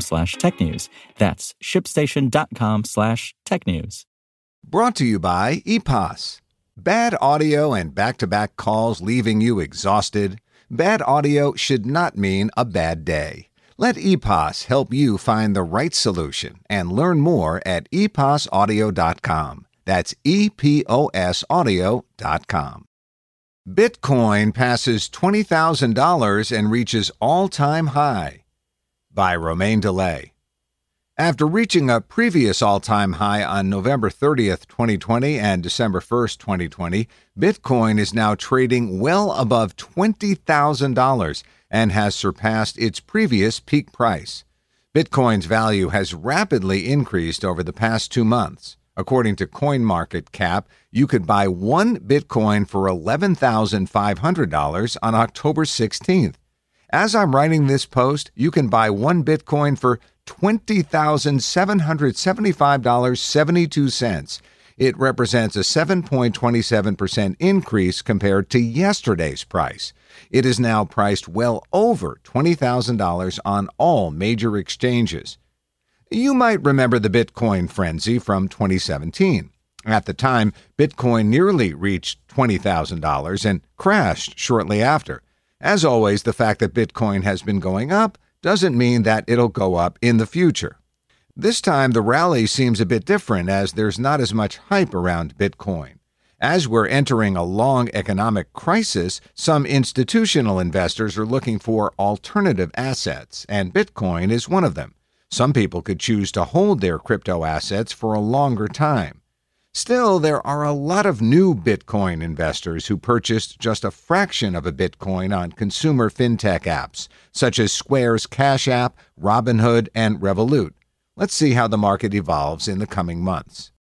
slash technews. That's shipstation.com slash tech news. Brought to you by EPOS. Bad audio and back to back calls leaving you exhausted? Bad audio should not mean a bad day. Let EPOS help you find the right solution and learn more at eposaudio.com. That's E P O S audio.com. Bitcoin passes $20,000 and reaches all time high. By Romain Dillet. After reaching a previous all time high on November 30th, 2020 and December 1st, 2020, Bitcoin is now trading well above $20,000 and has surpassed its previous peak price. Bitcoin's value has rapidly increased over the past two months. According to CoinMarketCap, you could buy one Bitcoin for $11,500 on October 16th. As I'm writing this post, you can buy one Bitcoin for $20,775.72. It represents a 7.27% increase compared to yesterday's price. It is now priced well over $20,000 on all major exchanges. You might remember the Bitcoin frenzy from 2017. At the time, Bitcoin nearly reached $20,000 and crashed shortly after. As always, the fact that Bitcoin has been going up doesn't mean that it'll go up in the future. This time, the rally seems a bit different as there's not as much hype around Bitcoin. As we're entering a long economic crisis, some institutional investors are looking for alternative assets, and Bitcoin is one of them. Some people could choose to hold their crypto assets for a longer time. Still, there are a lot of new Bitcoin investors who purchased just a fraction of a Bitcoin on consumer fintech apps, such as Square's Cash App, Robinhood, and Revolut. Let's see how the market evolves in the coming months.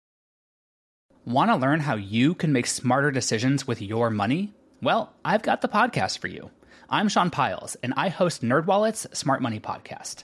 Want to learn how you can make smarter decisions with your money? Well, I've got the podcast for you. I'm Sean Pyles, and I host NerdWallet's Smart Money Podcast.